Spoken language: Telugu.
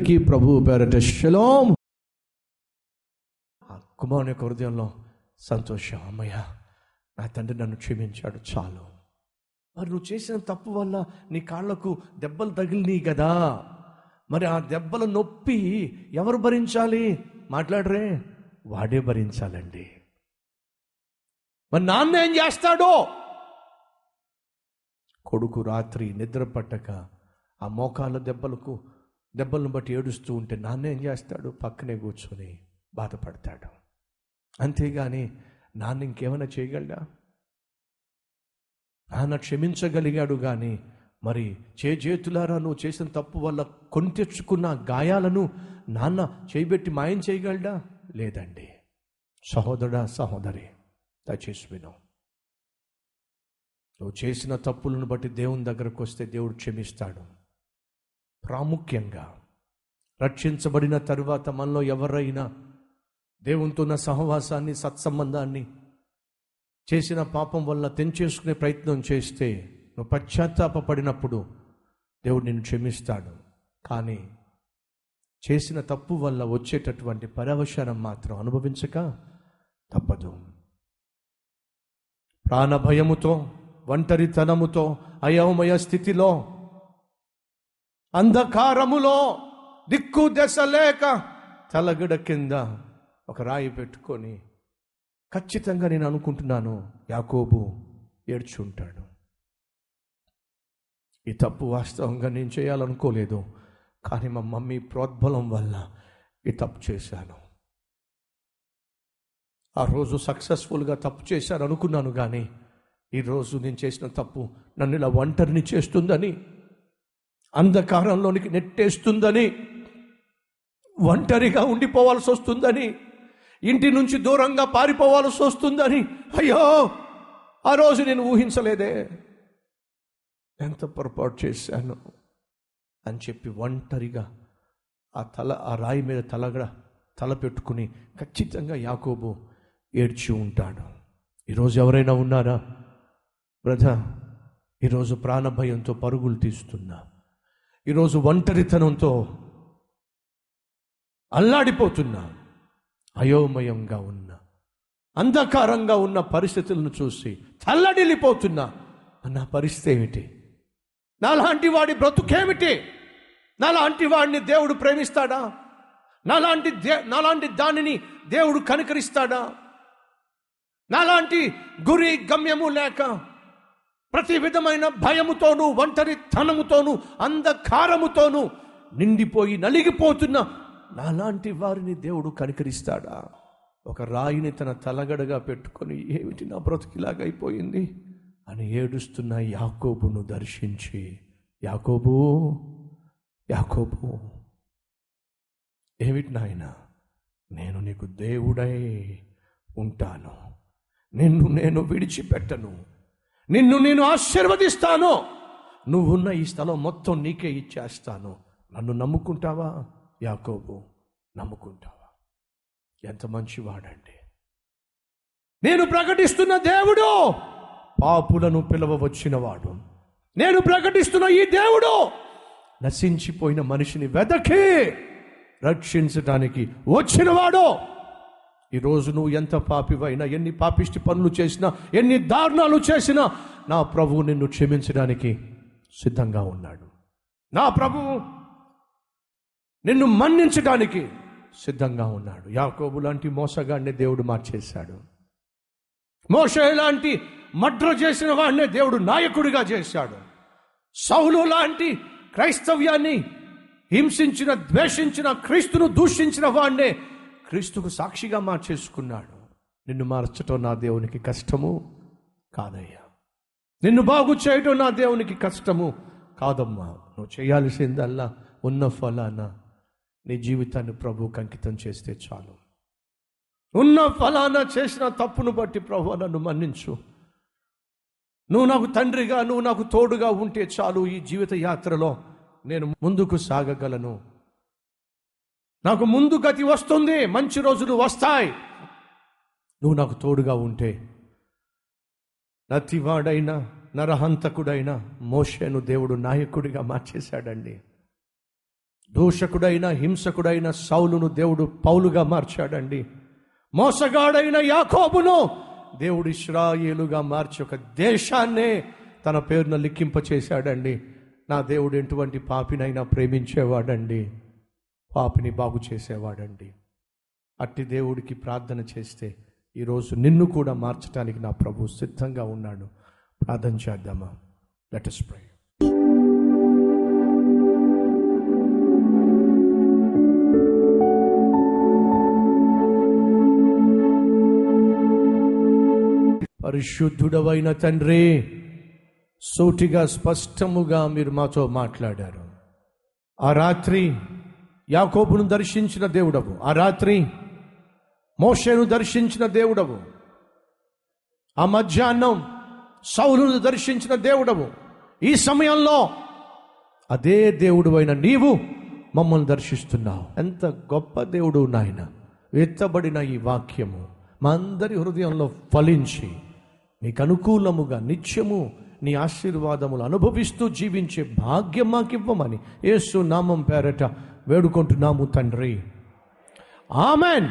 అందరికీ ప్రభు పేరట శలోం. ఆ కుమారుని యొక్క హృదయంలో సంతోషం. అమ్మయ్యా నా తండ్రి నన్ను క్షమించాడు. చాలు. మరి నువ్వు చేసిన తప్పు వల్ల నీ కాళ్ళకు దెబ్బలు తగిలినాయి కదా. మరి ఆ దెబ్బల నొప్పి ఎవరు భరించాలి? మాట్లాడరే. వాడే భరించాలండి. మరి నాన్న ఏం చేస్తాడో? కొడుకు రాత్రి నిద్ర పట్టక ఆ మోకాళ్ళ దెబ్బలకు దెబ్బలను బట్టి ఏడుస్తూ ఉంటే నాన్న ఏం చేస్తాడు? పక్కనే కూర్చొని బాధపడతాడు. అంతేగాని నాన్న ఇంకేమైనా చేయగలడా? నాన్న క్షమించగలిగాడు కానీ మరి చేతులారా నువ్వు చేసిన తప్పు వల్ల కొని తెచ్చుకున్న గాయాలను నాన్న చేయబెట్టి మాయం చేయగలడా? లేదండి. సహోదరా సహోదరి దయచేసి విను. నువ్వు చేసిన తప్పులను బట్టి దేవుని దగ్గరకు వస్తే దేవుడు క్షమిస్తాడు. ప్రాముఖ్యంగా రక్షించబడిన తరువాత మనలో ఎవరైనా దేవునితో ఉన్న సహవాసాన్ని సత్సంబంధాన్ని చేసిన పాపం వల్ల తెంచేసుకునే ప్రయత్నం చేస్తే నువ్వు పశ్చాత్తాపడినప్పుడు దేవుడు నిన్ను క్షమిస్తాడు. కానీ చేసిన తప్పు వల్ల వచ్చేటటువంటి పరవశనం మాత్రం అనుభవించక తప్పదు. ప్రాణభయముతో ఒంటరితనముతో అయోమయ స్థితిలో అంధకారములో దిక్కు దశ లేక తలగడ కింద ఒక రాయి పెట్టుకొని ఖచ్చితంగా నేను అనుకుంటున్నాను యాకోబు ఏడ్చుంటాడు. ఈ తప్పు వాస్తవంగా నేను చేయాలనుకోలేదు కానీ మా మమ్మీ ప్రోద్బలం వల్ల ఈ తప్పు చేశాను. ఆ రోజు సక్సెస్ఫుల్గా తప్పు చేశాను అనుకున్నాను కానీ ఈరోజు నేను చేసిన తప్పు నన్ను ఇలా ఒంటరిని చేస్తుందని అంధకారంలోనికి నెట్టేస్తుందని ఒంటరిగా ఉండిపోవాల్సి వస్తుందని ఇంటి నుంచి దూరంగా పారిపోవాల్సి వస్తుందని అయ్యో ఆ రోజు నేను ఊహించలేదే. ఎంత పొరపాటు చేశాను అని చెప్పి ఒంటరిగా ఆ తల ఆ రాయి మీద తలగడ తల పెట్టుకుని ఖచ్చితంగా యాకోబు ఏడ్చి ఉంటాడు. ఈరోజు ఎవరైనా ఉన్నారా? బ్రదర్ ఈరోజు ప్రాణభయంతో పరుగులు తీస్తున్నా. ఈరోజు ఒంటరితనంతో అల్లాడిపోతున్నా అయోమయంగా ఉన్న అంధకారంగా ఉన్న పరిస్థితులను చూసి చల్లడిల్లిపోతున్నా. నా పరిస్థితి ఏమిటి? నాలాంటి వాడి బ్రతుకేమిటి? నాలాంటి వాడిని దేవుడు ప్రేమిస్తాడా? నాలాంటి దే నాలాంటి దానిని దేవుడు కనుకరిస్తాడా? నాలాంటి గురి గమ్యము లేక ప్రతి విధమైన భయముతోనూ ఒంటరితనముతోనూ అంధకారముతోనూ నిండిపోయి నలిగిపోతున్న నాలాంటి వారిని దేవుడు కనికరిస్తాడా? ఒక రాయిని తన తలగడగా పెట్టుకొని ఏమిటి నా బ్రతికిలాగైపోయింది అని ఏడుస్తున్న యాకోబును దర్శించి యాకోబు యాకోబు ఏమిటి నాయన నేను నీకు దేవుడై ఉంటాను. నిన్ను నేను విడిచిపెట్టను. నిన్ను నేను ఆశీర్వదిస్తాను. నువ్వున్న ఈ స్థలం మొత్తం నీకే ఇచ్చేస్తాను. నన్ను నమ్ముకుంటావా? యాకోబు నమ్ముకుంటావా? ఎంత మంచివాడండి. నేను ప్రకటిస్తున్న దేవుడు పాపులను పిలవవచ్చినవాడు. నేను ప్రకటిస్తున్న ఈ దేవుడు నశించిపోయిన మనిషిని వెదకి రక్షించడానికి వచ్చినవాడు. ఈరోజు నువ్వు ఎంత పాపివైనా ఎన్ని పాపిష్టి పనులు చేసినా ఎన్ని దారుణాలు చేసినా నా ప్రభువు నిన్ను క్షమించడానికి సిద్ధంగా ఉన్నాడు. నా ప్రభువు నిన్ను మన్నించడానికి సిద్ధంగా ఉన్నాడు. యాకోబు లాంటి మోసగాడిని దేవుడు మార్చేశాడు. మోషే లాంటి మడ్ర చేసిన వాడినే దేవుడు నాయకుడిగా చేశాడు. సౌలు లాంటి క్రైస్తవ్యాన్ని హింసించిన ద్వేషించిన క్రీస్తును దూషించిన వాడినే క్రీస్తుకు సాక్షిగా మార్చేసుకున్నాడు. నిన్ను మార్చటం నా దేవునికి కష్టము కాదయ్యా. నిన్ను బాగు చేయటం నా దేవునికి కష్టము కాదమ్మా. నువ్వు చేయాల్సిందల్లా ఉన్న ఫలానా నీ జీవితాన్ని ప్రభువుకి అంకితం చేస్తే చాలు. ఉన్న ఫలానా చేసిన తప్పును బట్టి ప్రభు నన్ను మన్నించు. నువ్వు నాకు తండ్రిగా నువ్వు నాకు తోడుగా ఉంటే చాలు ఈ జీవిత యాత్రలో నేను ముందుకు సాగగలను. నాకు ముందు గతి వస్తుంది మంచి రోజులు వస్తాయి. నువ్వు నాకు తోడుగా ఉంటే నతివాడైనా నరహంతకుడైనా మోషేను దేవుడు నాయకుడిగా మార్చేశాడండి. దూషకుడైన హింసకుడైన సౌలును దేవుడు పౌలుగా మార్చాడండి. మోసగాడైన యాకోబును దేవుడు ఇస్రాయేలుగా మార్చి ఒక దేశాన్నే తన పేరున లిఖింప చేశాడండి నా దేవుడు ఎటువంటి పాపినైనా ప్రేమించేవాడండి. పాపిని బాగు చేసేవాడండి. అట్టి దేవుడికి ప్రార్థన చేస్తే ఈరోజు నిన్ను కూడా మార్చడానికి నా ప్రభు సిద్ధంగా ఉన్నాడు. ప్రార్థన చేద్దామా? లెట్ అస్ ప్రే పరిశుద్ధుడవైన తండ్రి సూటిగా స్పష్టముగా మీరు మాతో మాట్లాడారు. ఆ రాత్రి యాకోబును దర్శించిన దేవుడవు. ఆ రాత్రి మోషేను దర్శించిన దేవుడవు. ఆ మధ్యాహ్నం సౌలును దర్శించిన దేవుడవు. ఈ సమయంలో అదే దేవుడు అయిన నీవు మమ్మల్ని దర్శిస్తున్నావు. ఎంత గొప్ప దేవుడు నాయన. ఎత్తబడిన ఈ వాక్యము మా అందరి హృదయంలో ఫలించి నీకు అనుకూలముగా నిత్యము నీ ఆశీర్వాదములు అనుభవిస్తూ జీవించే భాగ్యం మాకివ్వమని యేసు నామం పేరట వేడుకుంటున్నాము తండ్రి. ఆమెన్.